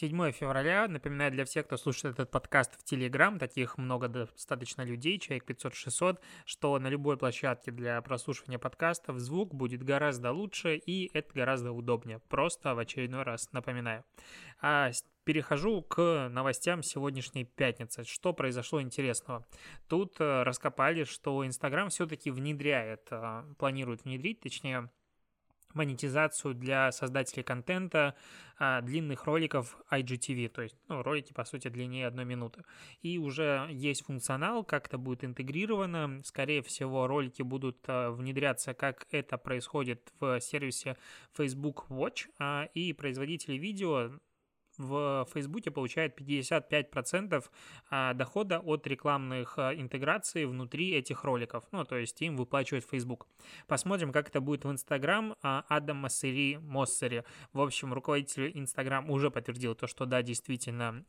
7 февраля. Напоминаю для всех, кто слушает этот подкаст в Телеграм, таких много достаточно людей, человек 500-600, что на любой площадке для прослушивания подкастов звук будет гораздо лучше и это гораздо удобнее. Просто в очередной раз напоминаю. А перехожу к новостям сегодняшней пятницы. Что произошло интересного? Тут э, раскопали, что Инстаграм все-таки внедряет, э, планирует внедрить, точнее, монетизацию для создателей контента а, длинных роликов IGTV, то есть ну, ролики, по сути, длиннее одной минуты. И уже есть функционал, как это будет интегрировано. Скорее всего, ролики будут а, внедряться, как это происходит в сервисе Facebook Watch, а, и производители видео в Фейсбуке получает 55% а, дохода от рекламных а, интеграций внутри этих роликов. Ну, то есть им выплачивает Facebook. Посмотрим, как это будет в Инстаграм. А, Адам Массери Моссери, в общем, руководитель Инстаграм уже подтвердил то, что да, действительно,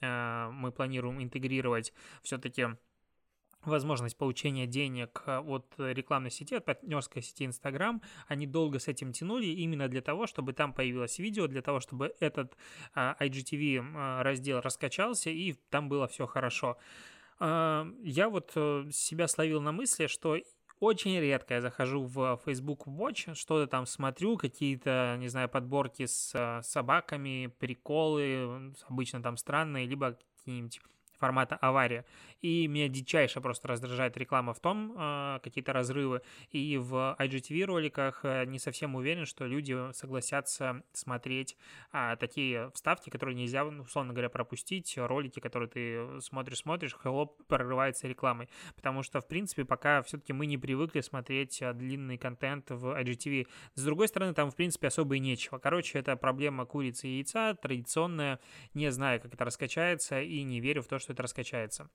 мы планируем интегрировать все-таки возможность получения денег э, от рекламной сети, от партнерской сети Instagram. Они долго с этим тянули именно для того, чтобы там появилось видео, для того, чтобы этот а, IGTV а, раздел раскачался и там было все хорошо. Я вот э, себя словил на мысли, что очень редко я захожу в Facebook Watch, что-то там смотрю, какие-то, не знаю, подборки с э, собаками, приколы, обычно там странные, либо какие-нибудь формата авария. И меня дичайше просто раздражает реклама в том, а, какие-то разрывы. И в IGTV роликах э, не совсем уверен, что люди согласятся смотреть а, такие вставки, которые нельзя, ну, условно говоря, пропустить, ролики, которые ты смотришь-смотришь, хлоп, прорывается рекламой. Потому что, в принципе, пока все-таки мы не привыкли смотреть э, длинный контент в IGTV. С другой стороны, там, в принципе, особо и нечего. Короче, это проблема курицы и яйца, традиционная. Не знаю, как это раскачается, и не верю в то, что это раскачается.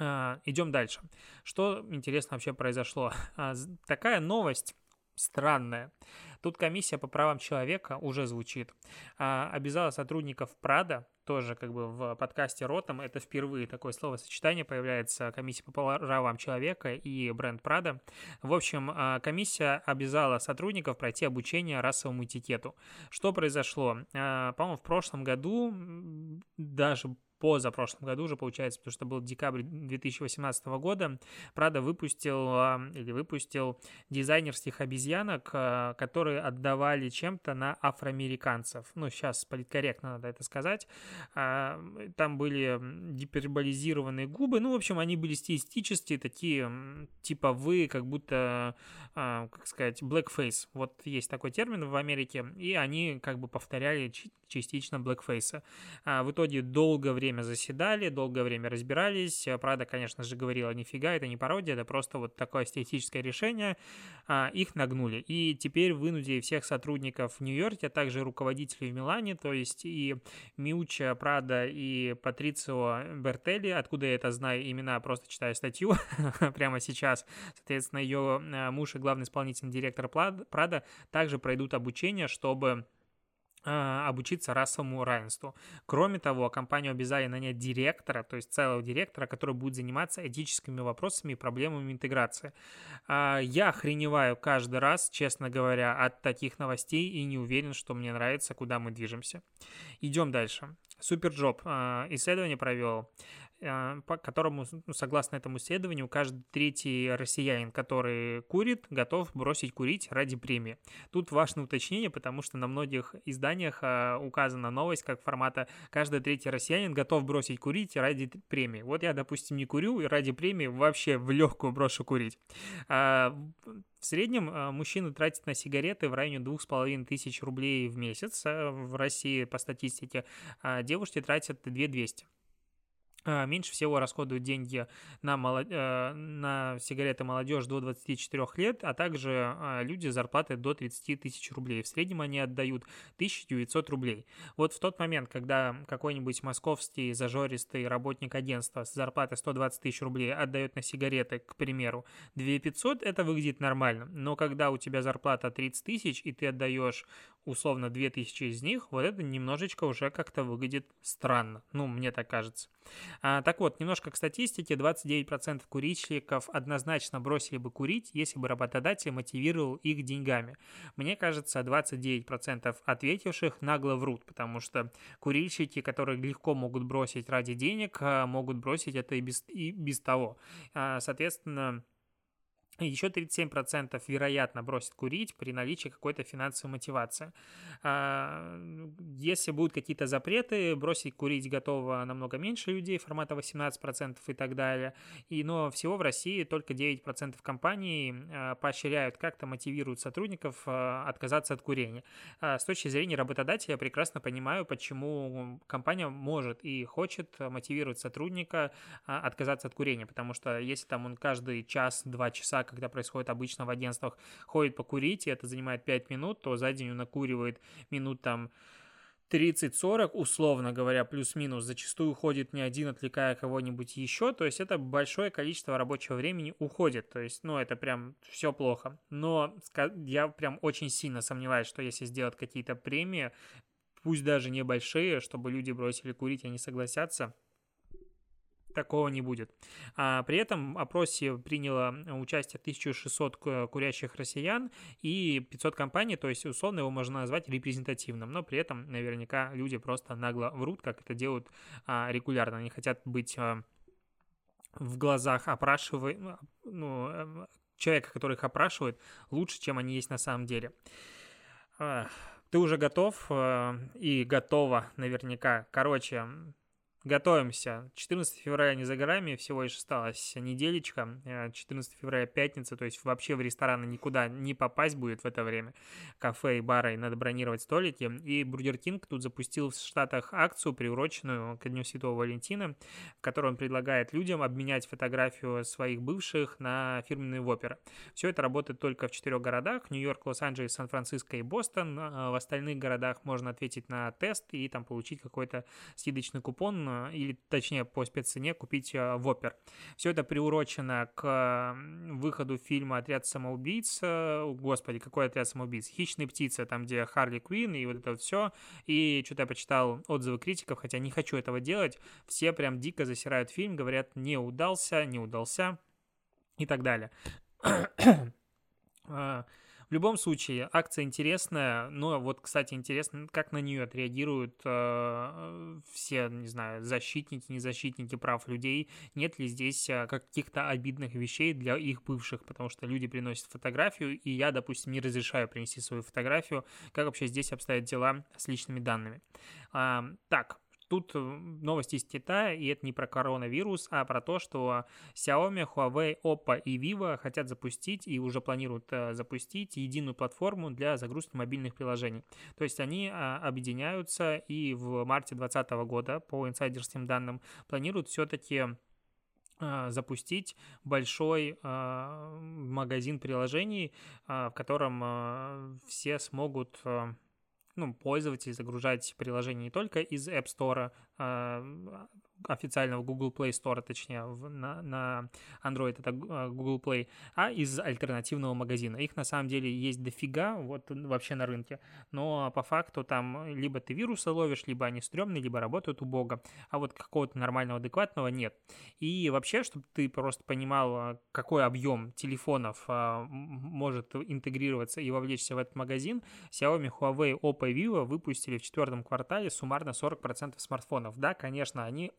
А, идем дальше. Что интересно вообще произошло? А, такая новость странная. Тут комиссия по правам человека уже звучит. А, обязала сотрудников Прада, тоже как бы в подкасте Ротом, это впервые такое словосочетание появляется, комиссия по правам человека и бренд Прада. В общем, комиссия обязала сотрудников пройти обучение расовому этикету. Что произошло? По-моему, в прошлом году даже позапрошлом году уже получается, потому что был декабрь 2018 года, Прада выпустил или выпустил дизайнерских обезьянок, а, которые отдавали чем-то на афроамериканцев. Ну, сейчас политкорректно надо это сказать. А, там были гиперболизированные губы, ну, в общем, они были стилистические, такие, вы, как будто, а, как сказать, blackface. Вот есть такой термин в Америке, и они как бы повторяли частично blackface. В итоге долгое время заседали, долгое время разбирались. Правда, конечно же, говорила, нифига, это не пародия, это просто вот такое эстетическое решение. А, их нагнули. И теперь вынудили всех сотрудников в Нью-Йорке, а также руководителей в Милане, то есть и Миуча Прада и Патрицио Бертелли, откуда я это знаю, имена просто читаю статью прямо сейчас. Соответственно, ее муж и главный исполнительный директор Прада также пройдут обучение, чтобы а, обучиться расовому равенству. Кроме того, компанию обязали нанять директора, то есть целого директора, который будет заниматься этическими вопросами и проблемами интеграции. А, я охреневаю каждый раз, честно говоря, от таких новостей и не уверен, что мне нравится, куда мы движемся. Идем дальше. SuperJob а, исследование провел. А, по которому, ну, согласно этому исследованию, каждый третий россиянин, который курит, готов бросить курить ради премии. Тут важное уточнение, потому что на многих изданиях а, указана новость как формата «каждый третий россиянин готов бросить курить ради премии». Вот я, допустим, не курю и ради премии вообще в легкую брошу курить. А, в среднем мужчины тратят на сигареты в районе 2500 рублей в месяц в России по статистике, а девушки тратят 2200. А, меньше всего расходуют деньги на, молод... Э, на сигареты молодежь до 24 лет, а также а, люди с зарплатой до 30 тысяч рублей. В среднем они отдают 1900 рублей. Вот в тот момент, когда какой-нибудь московский зажористый работник агентства с зарплатой 120 тысяч рублей отдает на сигареты, к примеру, 2500, это выглядит нормально. Но когда у тебя зарплата 30 тысяч, и ты отдаешь условно 2000 из них, вот это немножечко уже как-то выглядит странно. Ну, мне так кажется. А, так вот, немножко к статистике. 29% курильщиков однозначно бросили бы курить, если бы работодатель мотивировал их деньгами. Мне кажется, 29% ответивших нагло врут, потому что курильщики, которые легко могут бросить ради денег, а, могут бросить это и без, и без того. А, соответственно, еще 37% вероятно бросит курить при наличии какой-то финансовой мотивации. А, если будут какие-то запреты, бросить курить готово намного меньше людей, формата 18% и так далее. И, но всего в России только 9% компаний а, поощряют, как-то мотивируют сотрудников а, отказаться от курения. С точки зрения работодателя я прекрасно понимаю, почему компания может и хочет мотивировать сотрудника отказаться от курения, потому что если там он каждый час-два часа когда происходит обычно в агентствах, ходит покурить, и это занимает 5 минут, то за день он накуривает минут там 30-40, условно говоря, плюс-минус, зачастую уходит не один, отвлекая кого-нибудь еще, то есть это большое количество рабочего времени уходит, то есть, ну, это прям все плохо. Но я прям очень сильно сомневаюсь, что если сделать какие-то премии, пусть даже небольшие, чтобы люди бросили курить, они согласятся, такого не будет. А, при этом в опросе приняло участие 1600 курящих россиян и 500 компаний, то есть условно его можно назвать репрезентативным, но при этом наверняка люди просто нагло врут, как это делают а, регулярно. Они хотят быть а, в глазах опрашивая, ну, э, человека, который их опрашивает, лучше, чем они есть на самом деле. Ты уже готов э, и готова наверняка. Короче, Готовимся. 14 февраля не за горами, всего лишь осталась неделечка. 14 э, февраля пятница, то есть вообще в рестораны никуда не попасть будет в это время. Кафе и бары надо бронировать столики. И Burger King тут запустил в Штатах акцию, приуроченную к Дню Святого Валентина, в которой он предлагает людям обменять фотографию своих бывших на фирменные воперы. Все это работает только в четырех городах. Нью-Йорк, Лос-Анджелес, Сан-Франциско и Бостон. А в остальных городах можно ответить на тест и там получить какой-то скидочный купон или точнее по спеццене купить э, в Опер. Все это приурочено к выходу фильма «Отряд самоубийц». Господи, какой «Отряд самоубийц»? «Хищные птицы», там, где Харли Квин и вот это все. И что-то я почитал отзывы критиков, хотя не хочу этого делать. Все прям дико засирают фильм, говорят, не удался, не удался и так далее. В любом случае, акция интересная, но вот, кстати, интересно, как на нее отреагируют э, все, не знаю, защитники, незащитники прав людей. Нет ли здесь э, каких-то обидных вещей для их бывших, потому что люди приносят фотографию, и я, допустим, не разрешаю принести свою фотографию. Как вообще здесь обстоят дела с личными данными? Э, так, Тут э, новости из Китая, и это не про коронавирус, а про то, что Xiaomi, Huawei, Oppo и Vivo хотят запустить и уже планируют э, запустить единую платформу для загрузки мобильных приложений. То есть они а, объединяются и в марте 2020 года, по инсайдерским данным, планируют все-таки а, запустить большой э, магазин приложений, в котором все смогут ну, пользователи загружать приложение не только из App Store, а, официального Google Play Store, точнее, в, на, на Android это а, Google Play, а из альтернативного магазина. Их на самом деле есть дофига вот вообще на рынке, но по факту там либо ты вирусы ловишь, либо они стрёмные, либо работают убого, а вот какого-то нормального, адекватного нет. И вообще, чтобы ты просто понимал, а, какой объем телефонов а, может интегрироваться и вовлечься в этот магазин, Xiaomi, Huawei, Oppo и Vivo выпустили в четвертом квартале суммарно 40% смартфонов. Да, конечно, они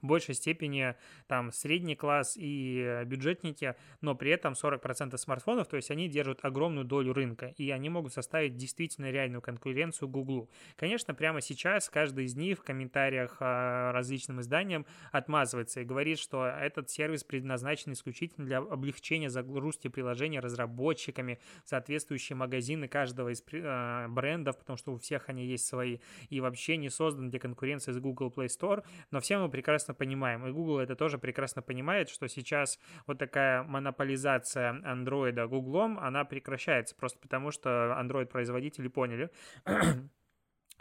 в большей степени там средний класс и бюджетники, но при этом 40% смартфонов, то есть они держат огромную долю рынка, и они могут составить действительно реальную конкуренцию Google. Конечно, прямо сейчас каждый из них в комментариях а, различным изданиям отмазывается и говорит, что этот сервис предназначен исключительно для облегчения загрузки приложения разработчиками, соответствующие магазины каждого из а, брендов, потому что у всех они есть свои, и вообще не создан для конкуренции с Google Play Store, но все мы прекрасно понимаем, и Google это тоже прекрасно понимает, что сейчас вот такая монополизация андроида Гуглом, она прекращается просто потому, что Android-производители поняли,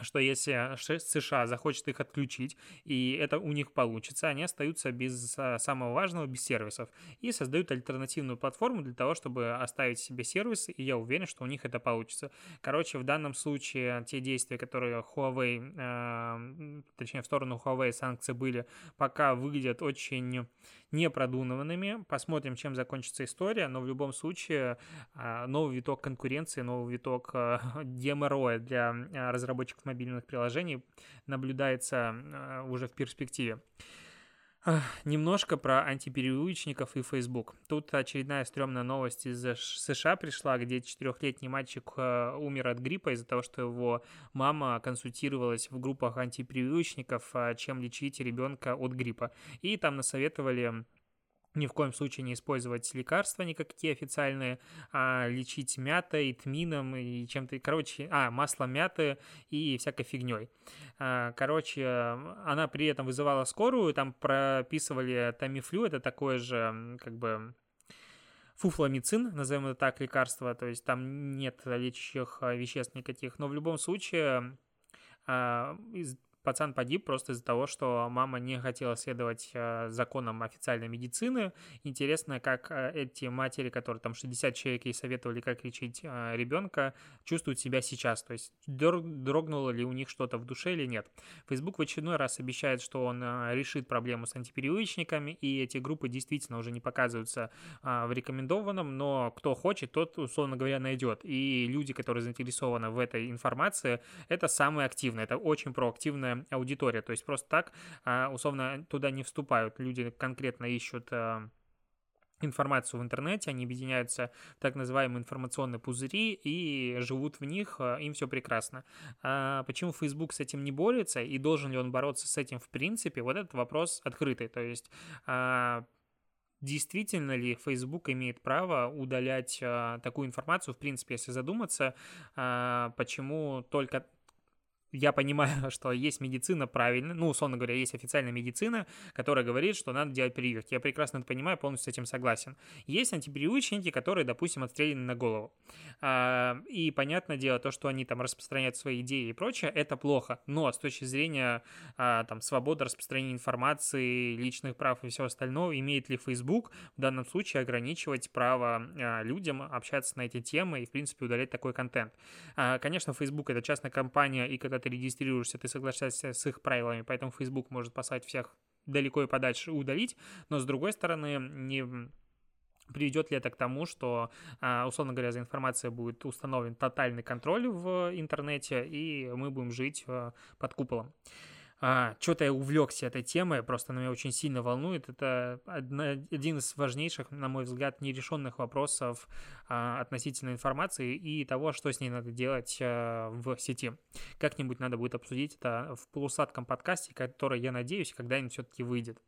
что если США захочет их отключить, и это у них получится, они остаются без а, самого важного, без сервисов, и создают альтернативную платформу для того, чтобы оставить себе сервисы, и я уверен, что у них это получится. Короче, в данном случае те действия, которые Huawei, э, точнее в сторону Huawei санкции были, пока выглядят очень непродуманными. Посмотрим, чем закончится история, но в любом случае а, новый виток конкуренции, новый виток а, геморроя для а, разработчиков мобильных приложений наблюдается уже в перспективе. Немножко про антипереуличников и Facebook. Тут очередная стрёмная новость из США пришла, где четырехлетний мальчик умер от гриппа из-за того, что его мама консультировалась в группах антипереуличников, чем лечить ребенка от гриппа. И там насоветовали ни в коем случае не использовать лекарства никакие официальные, а лечить мятой, тмином и чем-то, короче, а, масло мяты и всякой фигней. А, короче, она при этом вызывала скорую, там прописывали тамифлю, это такое же, как бы, фуфламицин, назовем это так, лекарство, то есть там нет лечащих веществ никаких, но в любом случае а, пацан погиб просто из-за того, что мама не хотела следовать э, законам официальной медицины. Интересно, как э, эти матери, которые там 60 человек ей советовали, как лечить э, ребенка, чувствуют себя сейчас. То есть дрогнуло ли у них что-то в душе или нет. Facebook в очередной раз обещает, что он решит проблему с антипереуличниками, и эти группы действительно уже не показываются в рекомендованном, но кто хочет, тот, условно говоря, найдет. И люди, которые заинтересованы в этой информации, это самые активные, это очень проактивная аудитория. То есть просто так, а, условно, туда не вступают. Люди конкретно ищут а, информацию в интернете, они объединяются в так называемые информационные пузыри и живут в них, а, им все прекрасно. А почему Facebook с этим не борется и должен ли он бороться с этим в принципе, вот этот вопрос открытый. То есть действительно ли Facebook имеет право удалять такую информацию, в принципе, если задуматься, почему только я понимаю, что есть медицина правильно, ну, условно говоря, есть официальная медицина, которая говорит, что надо делать прививки. Я прекрасно это понимаю, полностью с этим согласен. Есть антипрививочники, которые, допустим, отстреляны на голову. А, и понятное дело, то, что они там распространяют свои идеи и прочее, это плохо. Но с точки зрения а, там свободы распространения информации, личных прав и всего остального, имеет ли Facebook в данном случае ограничивать право а, людям общаться на эти темы и, в принципе, удалять такой контент? Конечно, Facebook это частная компания, и когда ты регистрируешься, ты соглашаешься с их правилами, поэтому Facebook может послать всех далеко и подальше удалить, но с другой стороны, не приведет ли это к тому, что, а, условно говоря, за информацией будет установлен тотальный контроль в интернете, и мы будем жить а, под куполом. А, Что-то я увлекся этой темой, просто она меня очень сильно волнует. Это одна, один из важнейших, на мой взгляд, нерешенных вопросов а, относительно информации и того, что с ней надо делать а, в сети. Как-нибудь надо будет обсудить это в полусладком подкасте, который, я надеюсь, когда-нибудь все-таки выйдет.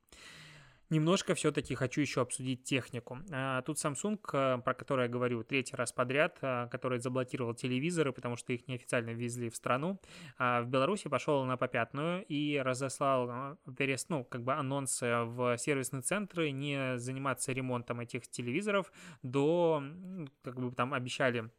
Немножко все-таки хочу еще обсудить технику. А, тут Samsung, э, про который я говорю третий раз подряд, э, который заблокировал телевизоры, потому что их неофициально везли в страну, а, в Беларуси пошел на попятную и разослал э, ну, как бы анонсы в сервисные центры не заниматься ремонтом этих телевизоров до, как бы там обещали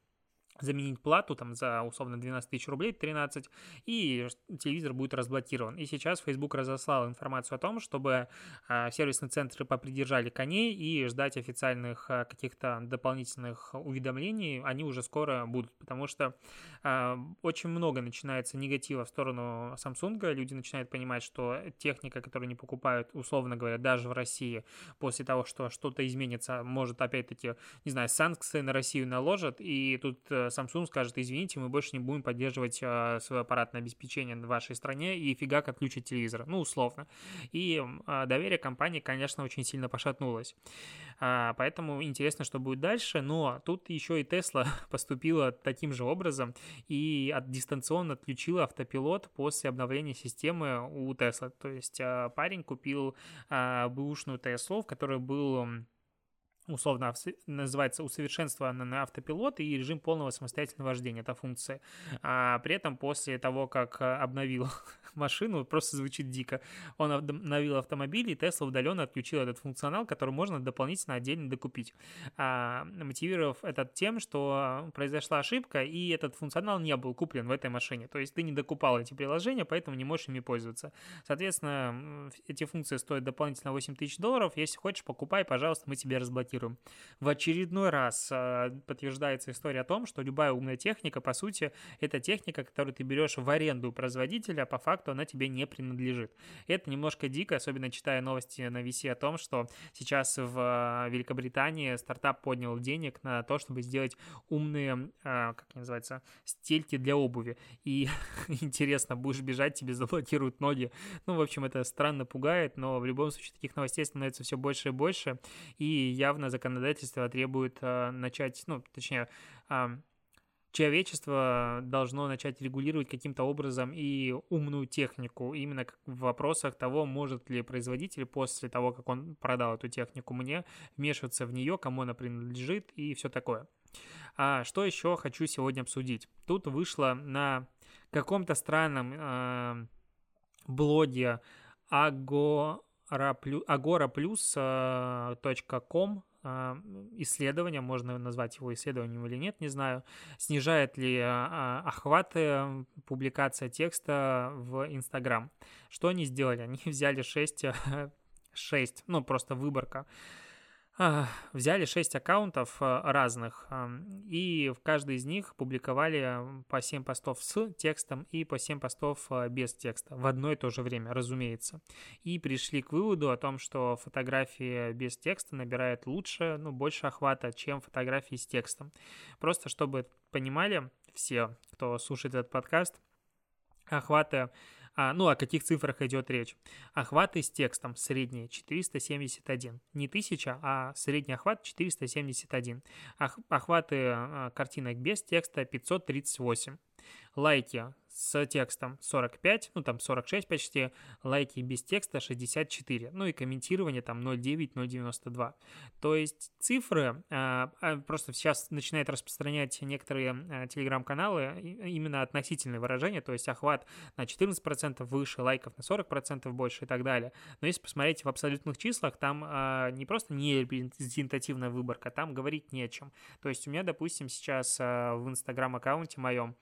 заменить плату там за условно 12 тысяч рублей, 13, и телевизор будет разблокирован. И сейчас Facebook разослал информацию о том, чтобы э, сервисные центры попридержали коней и ждать официальных э, каких-то дополнительных уведомлений они уже скоро будут, потому что э, очень много начинается негатива в сторону Samsung, люди начинают понимать, что техника, которую они покупают, условно говоря, даже в России, после того, что что-то изменится, может опять-таки, не знаю, санкции на Россию наложат, и тут Samsung скажет, извините, мы больше не будем поддерживать э, свое аппаратное обеспечение в вашей стране и фигак отключить телевизор, ну, условно. И э, доверие компании, конечно, очень сильно пошатнулось. Э, поэтому интересно, что будет дальше, но тут еще и Tesla поступила таким же образом и от, дистанционно отключила автопилот после обновления системы у Tesla. То есть э, парень купил э, бэушную Tesla, в которой был условно называется усовершенствована на автопилот и режим полного самостоятельного вождения, эта функция. А при этом после того, как а, обновил машину, просто звучит дико, он обновил автомобиль, и Tesla удаленно отключил этот функционал, который можно дополнительно отдельно докупить, а, мотивировав это тем, что произошла ошибка, и этот функционал не был куплен в этой машине. То есть ты не докупал эти приложения, поэтому не можешь ими пользоваться. Соответственно, эти функции стоят дополнительно 8 тысяч долларов. Если хочешь, покупай, пожалуйста, мы тебе разблокируем цитирую. В очередной раз а, подтверждается история о том, что любая умная техника, по сути, это техника, которую ты берешь в аренду у производителя, а по факту она тебе не принадлежит. Это немножко дико, особенно читая новости на VC о том, что сейчас в а, Великобритании стартап поднял денег на то, чтобы сделать умные, а, как называется, стельки для обуви. И интересно, будешь бежать, тебе заблокируют ноги. Ну, в общем, это странно пугает, но в любом случае таких новостей становится все больше и больше. И явно явно законодательство требует э, начать, ну, точнее, человечество должно начать регулировать каким-то образом и умную технику, именно в вопросах того, может ли производитель после того, как он продал эту технику мне, вмешиваться в нее, кому она принадлежит и все такое. А что еще хочу сегодня обсудить? Тут вышло на каком-то странном э, блоге Ago agoraplus.com а, исследование, можно назвать его исследованием или нет, не знаю, снижает ли а, охваты публикация текста в Инстаграм. Что они сделали? Они взяли 6, 6 ну просто выборка взяли 6 аккаунтов э, разных, и в каждой из них публиковали по 7 постов с текстом и по 7 постов э, без текста в одно и то же время, разумеется. И пришли к выводу о том, что фотографии без текста набирают лучше, ну, больше охвата, чем фотографии с текстом. Просто чтобы понимали все, кто слушает этот подкаст, охваты а, ну, о каких цифрах идет речь? Охваты с текстом средние 471. Не 1000, а средний охват 471. Ох, охваты а, картинок без текста 538. Лайки с текстом 45, ну там 46 почти, лайки без текста 64, ну и комментирование там 0,9, 0,92. То есть цифры, а, а, просто сейчас начинает распространять некоторые а, телеграм-каналы именно относительные выражения, то есть охват на 14% выше, лайков на 40% больше и так далее. Но если посмотреть в абсолютных числах, там не просто не репрезентативная выборка, там говорить не о чем. То есть у меня, допустим, сейчас в инстаграм-аккаунте моем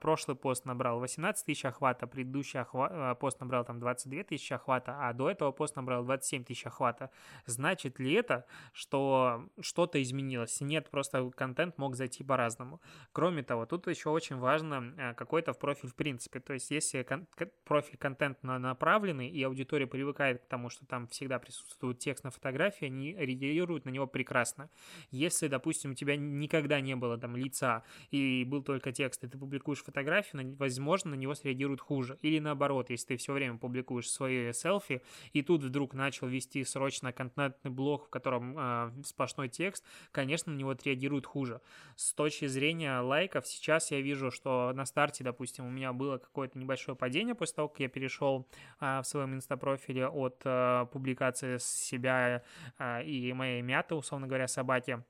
прошлый пост набрал 18 тысяч охвата, предыдущий охват, э, пост набрал там 22 тысячи охвата, а до этого пост набрал 27 тысяч охвата. Значит ли это, что что-то изменилось? Нет, просто контент мог зайти по-разному. Кроме того, тут еще очень важно э, какой-то в профиль в принципе. То есть если кон- профиль контентно направленный и аудитория привыкает к тому, что там всегда присутствует текст на фотографии, они реагируют на него прекрасно. Если, допустим, у тебя никогда не было там лица и был только текст, и ты публикуешь фотографию, возможно, на него среагируют хуже. Или наоборот, если ты все время публикуешь свои селфи, и тут вдруг начал вести срочно контентный блог, в котором э, сплошной текст, конечно, на него отреагируют хуже. С точки зрения лайков, сейчас я вижу, что на старте, допустим, у меня было какое-то небольшое падение после того, как я перешел э, в своем инстапрофиле от э, публикации себя э, и моей мяты, условно говоря, собаки,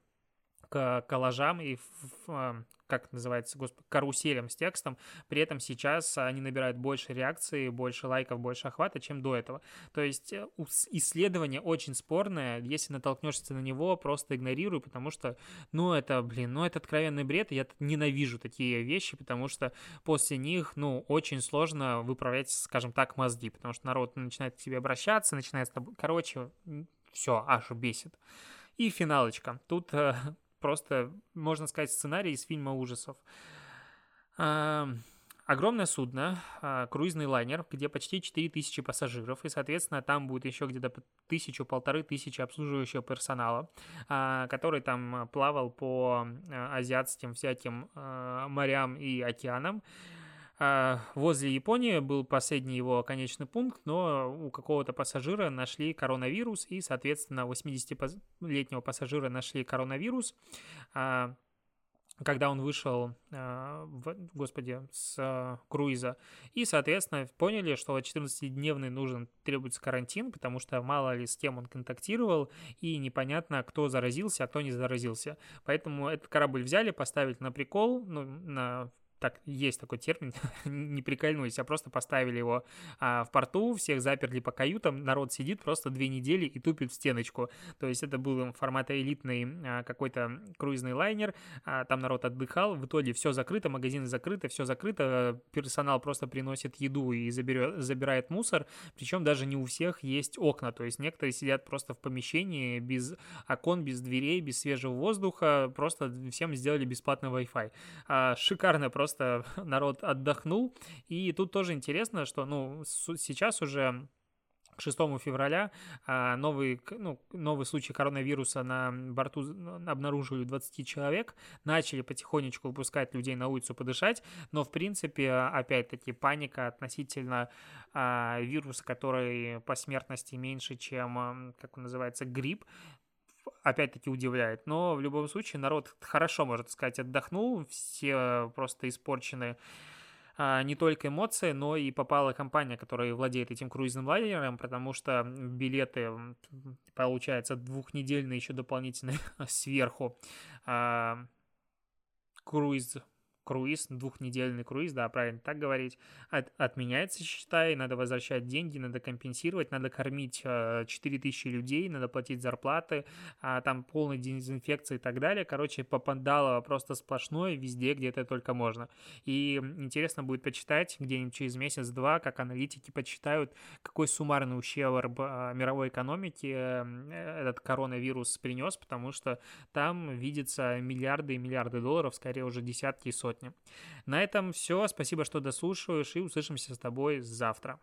к коллажам и как называется, господи, каруселям с текстом, при этом сейчас они набирают больше реакций, больше лайков, больше охвата, чем до этого. То есть э, исследование очень спорное, если натолкнешься на него, просто игнорируй, потому что, ну, это, блин, ну, это откровенный бред, я ненавижу такие вещи, потому что после них, ну, очень сложно выправлять, скажем так, мозги, потому что народ начинает к тебе обращаться, начинает с тобой, короче, все, аж бесит. И финалочка. Тут э, просто, можно сказать, сценарий из фильма ужасов. Огромное судно, а, круизный лайнер, где почти 4000 пассажиров, и, соответственно, там будет еще где-то тысячу-полторы тысячи обслуживающего персонала, а, который там плавал по а, азиатским всяким морям и океанам. А, возле Японии был последний его конечный пункт, но у какого-то пассажира нашли коронавирус, и, соответственно, 80-летнего пассажира нашли коронавирус. А, когда он вышел, в, господи, с круиза. И, соответственно, поняли, что 14-дневный нужен, требуется карантин, потому что мало ли с кем он контактировал, и непонятно, кто заразился, а кто не заразился. Поэтому этот корабль взяли, поставили на прикол, ну, на так есть такой термин, не прикольнусь, а просто поставили его а, в порту, всех заперли по каютам, народ сидит просто две недели и тупит в стеночку. То есть это был формата элитный а, какой-то круизный лайнер, а, там народ отдыхал, в итоге все закрыто, магазины закрыты, все закрыто, персонал просто приносит еду и заберет, забирает мусор, причем даже не у всех есть окна, то есть некоторые сидят просто в помещении без окон, без дверей, без свежего воздуха, просто всем сделали бесплатный Wi-Fi. А, шикарно просто просто народ отдохнул. И тут тоже интересно, что, ну, сейчас уже 6 февраля а, новый, ну, новый случай коронавируса на борту обнаружили 20 человек, начали потихонечку выпускать людей на улицу подышать, но в принципе, опять-таки, паника относительно а, вируса, который по смертности меньше, чем, как он называется, грипп, опять-таки удивляет. Но в любом случае народ хорошо, можно сказать, отдохнул, все просто испорчены а, не только эмоции, но и попала компания, которая владеет этим круизным лайнером, потому что билеты, получается, двухнедельные еще дополнительные сверху а, круиз круиз, двухнедельный круиз, да, правильно так говорить, от, отменяется, считай, надо возвращать деньги, надо компенсировать, надо кормить э, 4000 людей, надо платить зарплаты, а, там полная дезинфекция и так далее. Короче, попадало просто сплошное везде, где это только можно. И интересно будет почитать где-нибудь через месяц-два, как аналитики почитают, какой суммарный ущерб э, мировой экономике э, этот коронавирус принес, потому что там видится миллиарды и миллиарды долларов, скорее уже десятки и сотни сотни. На этом все. Спасибо, что дослушиваешь, и услышимся с тобой завтра.